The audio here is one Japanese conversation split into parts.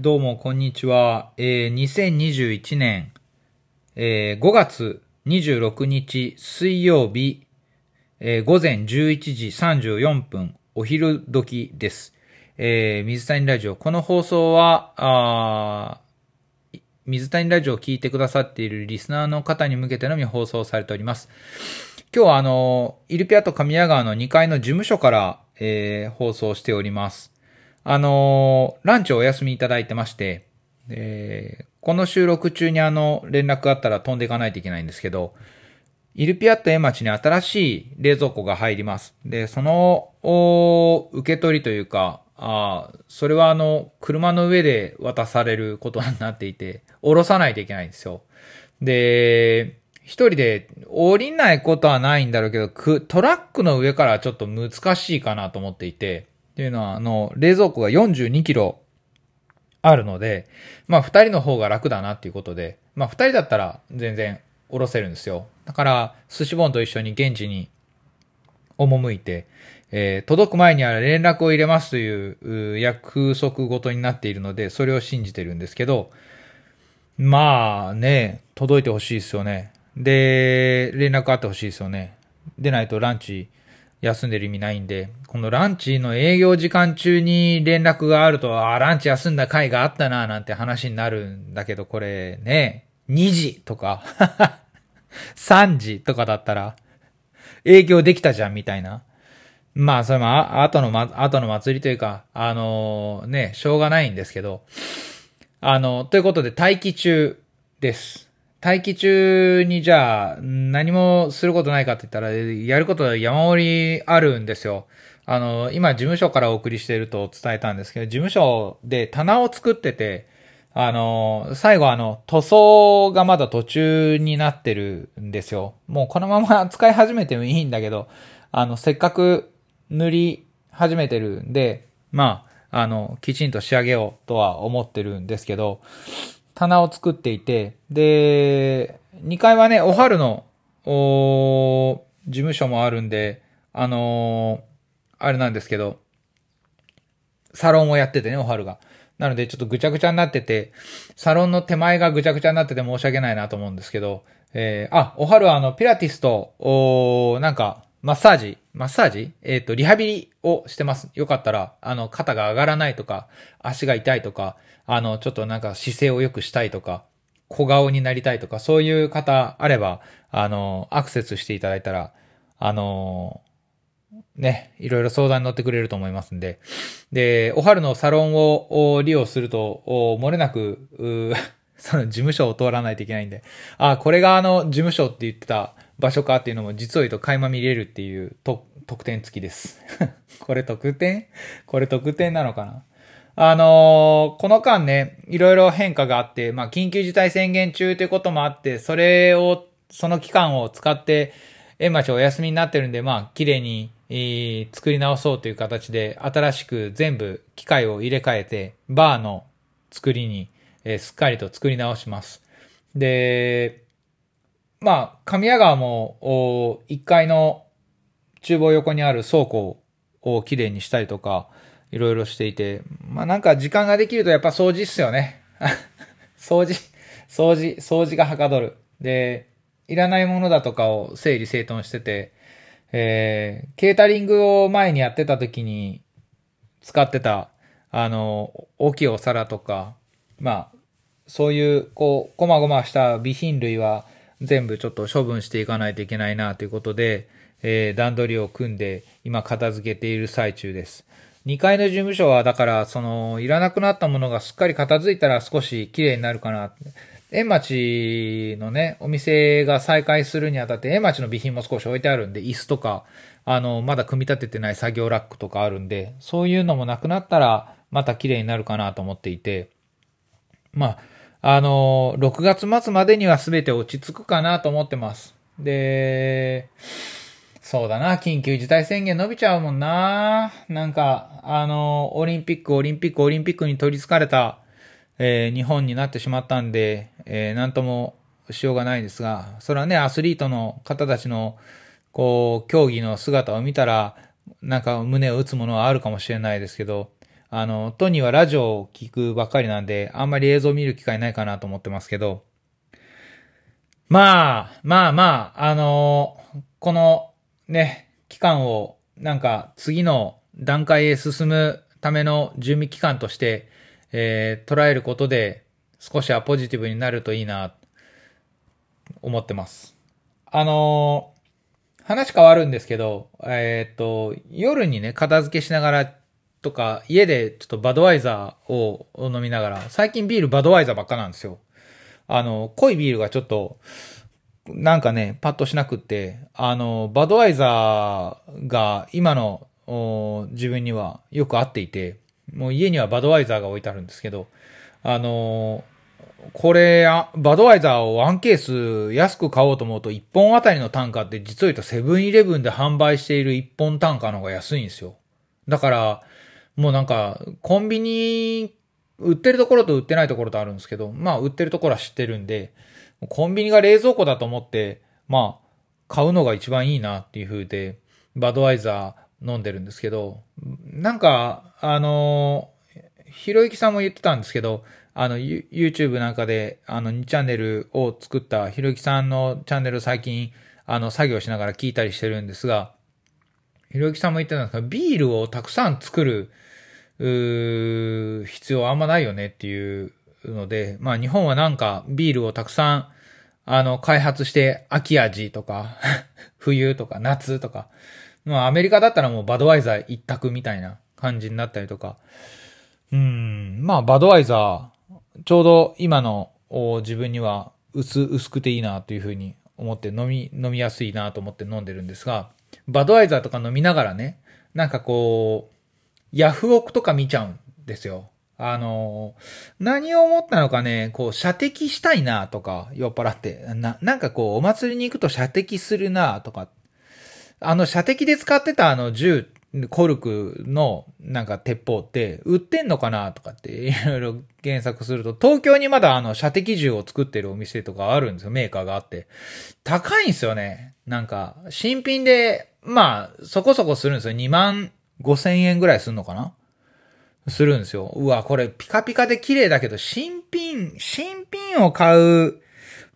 どうも、こんにちは。えー、2021年、えー、5月26日水曜日、えー、午前11時34分、お昼時です。えー、水谷ラジオ。この放送は、あ水谷ラジオを聞いてくださっているリスナーの方に向けてのみ放送されております。今日はあの、イルピアと神谷川の2階の事務所から、えー、放送しております。あのー、ランチをお休みいただいてまして、えー、この収録中にあの、連絡があったら飛んでいかないといけないんですけど、イルピアット A 町に新しい冷蔵庫が入ります。で、その、受け取りというか、あそれはあの、車の上で渡されることになっていて、降ろさないといけないんですよ。で、一人で降りないことはないんだろうけど、トラックの上からはちょっと難しいかなと思っていて、っていうのは、あの、冷蔵庫が42キロあるので、まあ二人の方が楽だなっていうことで、まあ二人だったら全然おろせるんですよ。だから、寿司本と一緒に現地に赴いて、えー、届く前には連絡を入れますという約束ごとになっているので、それを信じてるんですけど、まあね、届いてほしいですよね。で、連絡あってほしいですよね。でないとランチ休んでる意味ないんで、このランチの営業時間中に連絡があると、あ、ランチ休んだ回があったな、なんて話になるんだけど、これね、2時とか 3時とかだったら、営業できたじゃん、みたいな。まあ、それもあ、後の、ま、後の祭りというか、あのー、ね、しょうがないんですけど、あの、ということで待機中です。待機中にじゃあ何もすることないかって言ったら、やることは山盛りあるんですよ。あの、今事務所からお送りしていると伝えたんですけど、事務所で棚を作ってて、あの、最後あの、塗装がまだ途中になってるんですよ。もうこのまま使い始めてもいいんだけど、あの、せっかく塗り始めてるんで、まあ、あの、きちんと仕上げようとは思ってるんですけど、棚を作っていて、で、2階はね、お春の、お事務所もあるんで、あのー、あれなんですけど、サロンをやっててね、お春が。なので、ちょっとぐちゃぐちゃになってて、サロンの手前がぐちゃぐちゃになってて申し訳ないなと思うんですけど、えー、あ、お春はあの、ピラティスと、おなんか、マッサージ、マッサージ？えっ、ー、と、リハビリをしてます。よかったら、あの、肩が上がらないとか、足が痛いとか、あの、ちょっとなんか姿勢を良くしたいとか、小顔になりたいとか、そういう方あれば、あの、アクセスしていただいたら、あの、ね、いろいろ相談に乗ってくれると思いますんで。で、お春のサロンを利用すると、漏れなく、その事務所を通らないといけないんで、あ、これがあの、事務所って言ってた場所かっていうのも実を言うと垣間見れるっていう特典付きです。これ特典？これ特典なのかな？あのー、この間ね、いろいろ変化があって、まあ、緊急事態宣言中ということもあって、それを、その期間を使って、縁町お休みになってるんで、まあ、綺麗に、えー、作り直そうという形で、新しく全部機械を入れ替えて、バーの作りに、えー、すっかりと作り直します。で、まあ、神谷川も、1階の厨房横にある倉庫をきれいにしたりとか、いろいろしていて、まあなんか時間ができるとやっぱ掃除っすよね。掃除、掃除、掃除がはかどる。で、いらないものだとかを整理整頓してて、えー、ケータリングを前にやってた時に使ってた、あの、大きいお皿とか、まあ、そういう、こう、こまごました備品類は、全部ちょっと処分していかないといけないなということで、えー、段取りを組んで今片付けている最中です。2階の事務所はだからそのいらなくなったものがすっかり片付いたら少し綺麗になるかな。縁町のね、お店が再開するにあたって、縁町の備品も少し置いてあるんで、椅子とか、あの、まだ組み立ててない作業ラックとかあるんで、そういうのもなくなったら、また綺麗になるかなと思っていて、まあ、あの、6月末までには全て落ち着くかなと思ってます。で、そうだな、緊急事態宣言伸びちゃうもんな。なんか、あの、オリンピック、オリンピック、オリンピックに取り憑かれた、えー、日本になってしまったんで、えー、なんともしようがないですが、それはね、アスリートの方たちの、こう、競技の姿を見たら、なんか胸を打つものはあるかもしれないですけど、あの、トニーはラジオを聞くばっかりなんで、あんまり映像を見る機会ないかなと思ってますけど、まあ、まあまあ、あのこのね、期間をなんか次の段階へ進むための準備期間として、えー、捉えることで少しはポジティブになるといいな、思ってます。あのー、話変わるんですけど、えー、っと、夜にね、片付けしながらとか、家でちょっとバドワイザーを飲みながら、最近ビールバドワイザーばっかなんですよ。あの、濃いビールがちょっと、なんかね、パッとしなくって、あの、バドワイザーが今の自分にはよく合っていて、もう家にはバドワイザーが置いてあるんですけど、あのこれ、バドワイザーを1ケース安く買おうと思うと1本あたりの単価って実を言うとセブンイレブンで販売している1本単価の方が安いんですよ。だから、もうなんか、コンビニ、売ってるところと売ってないところとあるんですけど、まあ売ってるところは知ってるんで、コンビニが冷蔵庫だと思って、まあ、買うのが一番いいなっていう風で、バドワイザー飲んでるんですけど、なんか、あの、ひろゆきさんも言ってたんですけど、あの、YouTube なんかで、あの、2チャンネルを作ったひろゆきさんのチャンネルを最近、あの、作業しながら聞いたりしてるんですが、ひろゆきさんも言ってたんですが、ビールをたくさん作る、う必要あんまないよねっていうので、まあ日本はなんかビールをたくさん、あの、開発して秋味とか 冬とか夏とか、まあアメリカだったらもうバドワイザー一択みたいな感じになったりとか、うん、まあバドワイザー、ちょうど今の自分には薄、薄くていいなというふうに思って飲み、飲みやすいなと思って飲んでるんですが、バドワイザーとか飲みながらね、なんかこう、ヤフオクとか見ちゃうんですよ。あの、何を思ったのかね、こう、射的したいなとか、酔っ払って。な、なんかこう、お祭りに行くと射的するなとか。あの、射的で使ってたあの銃、コルクのなんか鉄砲って売ってんのかなとかっていろいろ検索すると、東京にまだあの射的銃を作ってるお店とかあるんですよ、メーカーがあって。高いんですよね。なんか、新品で、まあ、そこそこするんですよ。2万5千円ぐらいすんのかな？するんですよ。うわ、これピカピカで綺麗だけど、新品、新品を買う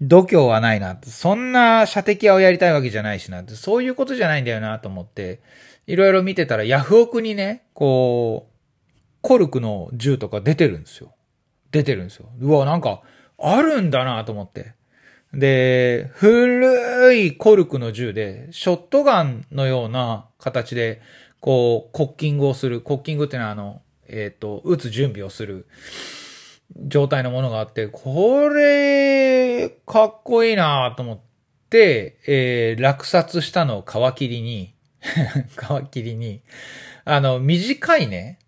度胸はないな。そんな射的屋をやりたいわけじゃないしな。そういうことじゃないんだよなと思って、いろいろ見てたらヤフオクにね、こう、コルクの銃とか出てるんですよ。出てるんですよ。うわ、なんか、あるんだなと思って。で、古いコルクの銃で、ショットガンのような形で、こう、コッキングをする。コッキングっていうのはあの、えっ、ー、と、撃つ準備をする状態のものがあって、これ、かっこいいなと思って、えー、落札したのを皮切りに、皮切りに、あの、短いね、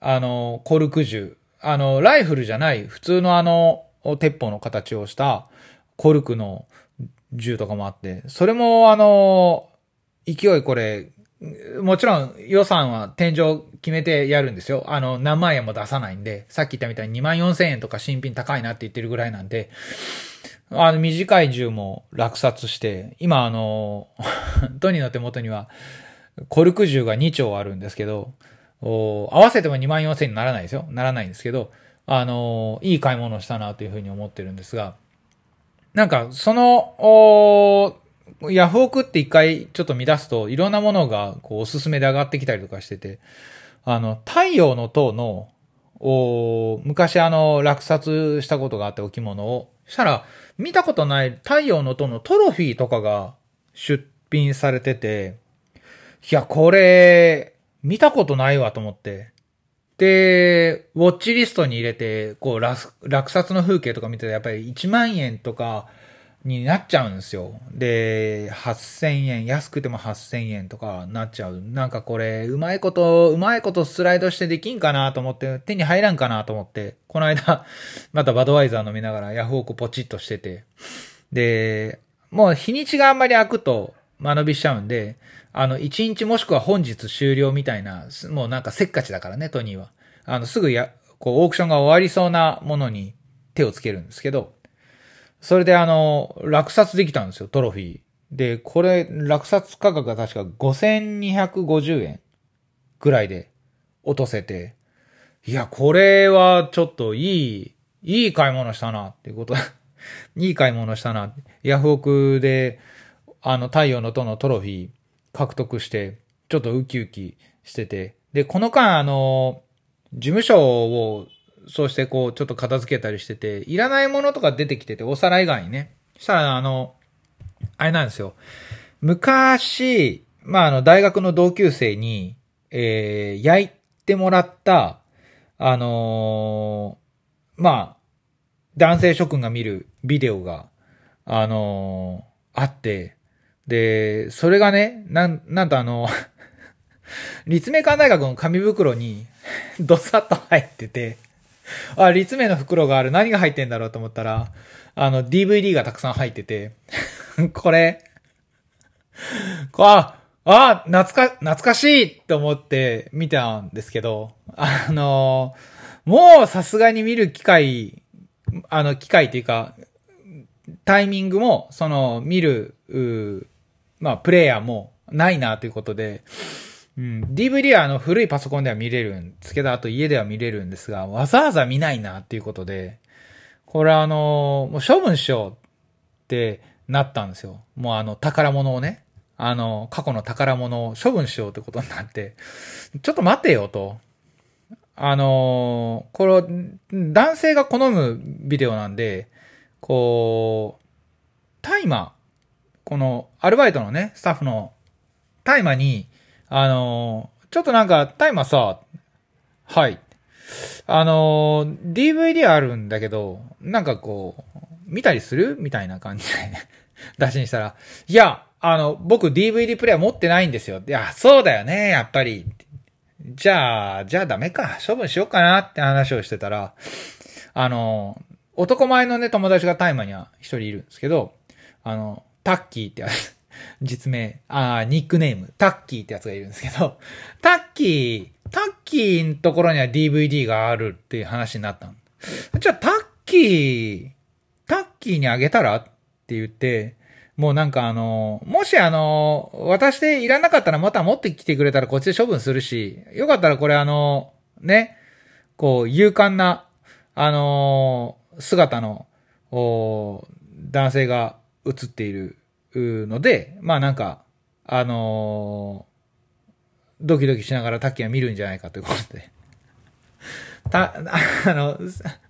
あの、コルク銃。あの、ライフルじゃない、普通のあの、鉄砲の形をしたコルクの銃とかもあって、それもあの、勢いこれ、もちろん予算は天井決めてやるんですよ。あの、何万円も出さないんで、さっき言ったみたいに2万4千円とか新品高いなって言ってるぐらいなんで、あの、短い銃も落札して、今あの、トニーの手元には、コルク銃が2丁あるんですけど、合わせても2万4千円にならないですよ。ならないんですけど、あの、いい買い物をしたなというふうに思ってるんですが、なんか、その、ヤフオクって一回ちょっと見出すと、いろんなものがこうおすすめで上がってきたりとかしてて、あの、太陽の塔の、お昔あの、落札したことがあって置物を、したら、見たことない太陽の塔のトロフィーとかが出品されてて、いや、これ、見たことないわと思って。で、ウォッチリストに入れて、こう、落札の風景とか見てたら、やっぱり1万円とか、になっちゃうんですよ。で、8000円、安くても8000円とかなっちゃう。なんかこれ、うまいこと、うまいことスライドしてできんかなと思って、手に入らんかなと思って、この間、またバドワイザー飲みながらヤフオクポチッとしてて、で、もう日にちがあんまり開くと間延びしちゃうんで、あの、1日もしくは本日終了みたいな、もうなんかせっかちだからね、トニーは。あの、すぐや、こう、オークションが終わりそうなものに手をつけるんですけど、それであの、落札できたんですよ、トロフィー。で、これ、落札価格が確か5250円ぐらいで落とせて、いや、これはちょっといい、いい買い物したなっていうこと。いい買い物したな。ヤフオクで、あの、太陽の塔のトロフィー獲得して、ちょっとウキウキしてて。で、この間、あの、事務所を、そうしてこう、ちょっと片付けたりしてて、いらないものとか出てきてて、お皿以外にね。したら、あの、あれなんですよ。昔、まあ、あの、大学の同級生に、えー、焼いてもらった、あのー、まあ、男性諸君が見るビデオが、あのー、あって、で、それがね、なん、なんとあの、立命館大学の紙袋に どさっと入ってて、あ、立命の袋がある。何が入ってんだろうと思ったら、あの、DVD がたくさん入ってて、これ、あ、あ、懐か、懐かしいと思って見たんですけど、あのもうさすがに見る機会、あの、機会っていうか、タイミングも、その、見る、まあ、プレイヤーもないなということで、うん、DVD はあの古いパソコンでは見れるんですけど、あと家では見れるんですが、わざわざ見ないなっていうことで、これはあの、もう処分しようってなったんですよ。もうあの宝物をね、あの、過去の宝物を処分しようってことになって、ちょっと待てよと。あの、これ、男性が好むビデオなんで、こう、タイマー、このアルバイトのね、スタッフのタイマーに、あの、ちょっとなんか、タイマーさ、はい。あの、DVD あるんだけど、なんかこう、見たりする？みたいな感じでね 出しにしたら、いや、あの、僕 DVD プレイヤー持ってないんですよ。いや、そうだよね、やっぱり。じゃあ、じゃあダメか。処分しようかなって話をしてたら、あの、男前のね、友達が大麻には一人いるんですけど、あの、タッキーってやつ、実名、あニックネーム、タッキーってやつがいるんですけど、タッキー、タッキーのところには DVD があるっていう話になったの。じゃあ、タッキー、タッキーにあげたらって言って、もうなんかあの、もしあの、渡していらなかったらまた持ってきてくれたらこっちで処分するし、よかったらこれあの、ね、こう、勇敢な、あの、姿の、お男性が映っているので、まあなんか、あのドキドキしながらタッキーは見るんじゃないかということで。た、あの、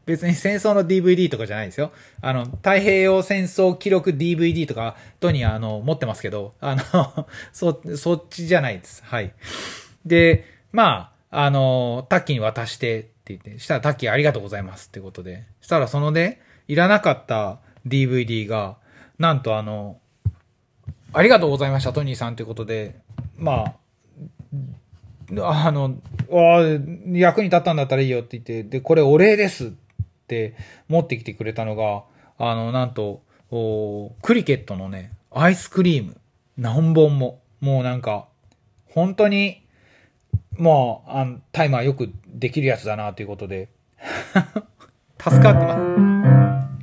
別に戦争の DVD とかじゃないですよ。あの、太平洋戦争記録 DVD とか、とにあの、持ってますけど、あの、そ、そっちじゃないです。はい。で、まあ、あの、タッキーに渡してって言って、したらタッキーありがとうございますってことで、したらそのね、いらなかった DVD が、なんとあの、ありがとうございました、トニーさんということで、まあ、あの、あ役に立ったんだったらいいよって言って、で、これお礼ですって持ってきてくれたのが、あの、なんと、クリケットのね、アイスクリーム、何本も、もうなんか、本当に、もう、あの、タイマーよくできるやつだなということで、助かってます。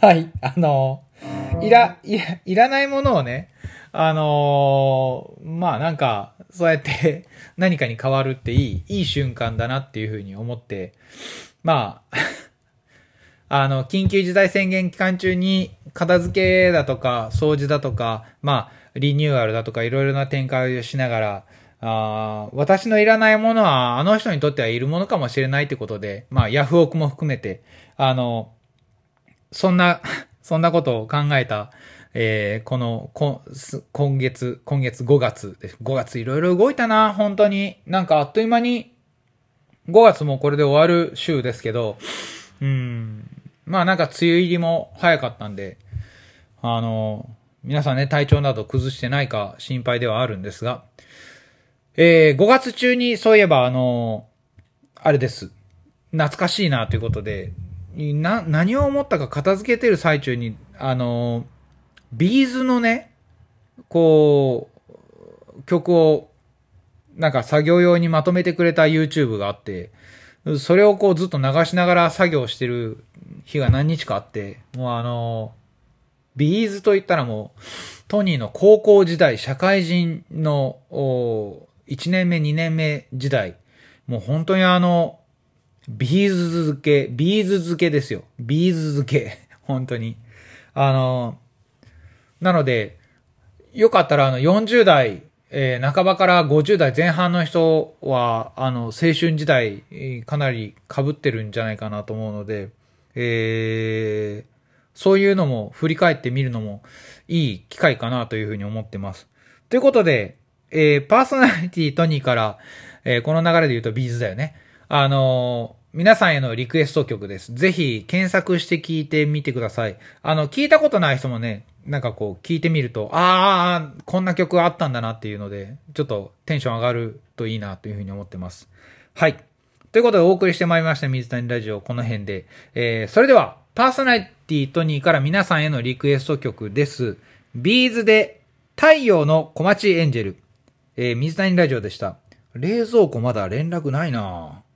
はい、あの、いら、いら、いらないものをね、あのー、まあなんか、そうやって何かに変わるっていい、いい瞬間だなっていうふうに思って、まあ、あの、緊急事態宣言期間中に片付けだとか、掃除だとか、まあ、リニューアルだとかいろいろな展開をしながら、あ私のいらないものはあの人にとってはいるものかもしれないってことで、まあ、ヤフオクも含めて、あの、そんな、そんなことを考えた、えー、この、こ、今月、今月5月です。5月いろいろ動いたな、本当に。なんかあっという間に、5月もこれで終わる週ですけど、うん。まあなんか梅雨入りも早かったんで、あの、皆さんね、体調など崩してないか心配ではあるんですが、えー、5月中にそういえばあの、あれです。懐かしいなということで、な、何を思ったか片付けてる最中に、あの、 B'z のね、こう、曲を、なんか作業用にまとめてくれた YouTube があって、それをこうずっと流しながら作業してる日が何日かあって、もうあの、 B'z と言ったらもう、トニーの高校時代、社会人の1年目、2年目時代、もう本当にあの、 B'z 漬け、 B'z 漬けですよ。 B'z 漬け。本当に。あの、なので、よかったらあの40代、えー、半ばから50代前半の人は、あの、青春時代、かなり被ってるんじゃないかなと思うので、えー、そういうのも振り返ってみるのもいい機会かなというふうに思ってます。ということで、えー、パーソナリティトニーから、えー、この流れで言うとビーズだよね。あの、皆さんへのリクエスト曲です。ぜひ検索して聞いてみてください。あの、聞いたことない人もね、なんかこう聞いてみると、ああ、こんな曲あったんだなっていうので、ちょっとテンション上がるといいなというふうに思ってます。はい。ということでお送りしてまいりました水谷ラジオこの辺で。えー、それでは、パーソナリティトニーから皆さんへのリクエスト曲です。ビーズで太陽の小町エンジェル。えー、水谷ラジオでした。冷蔵庫まだ連絡ないなぁ。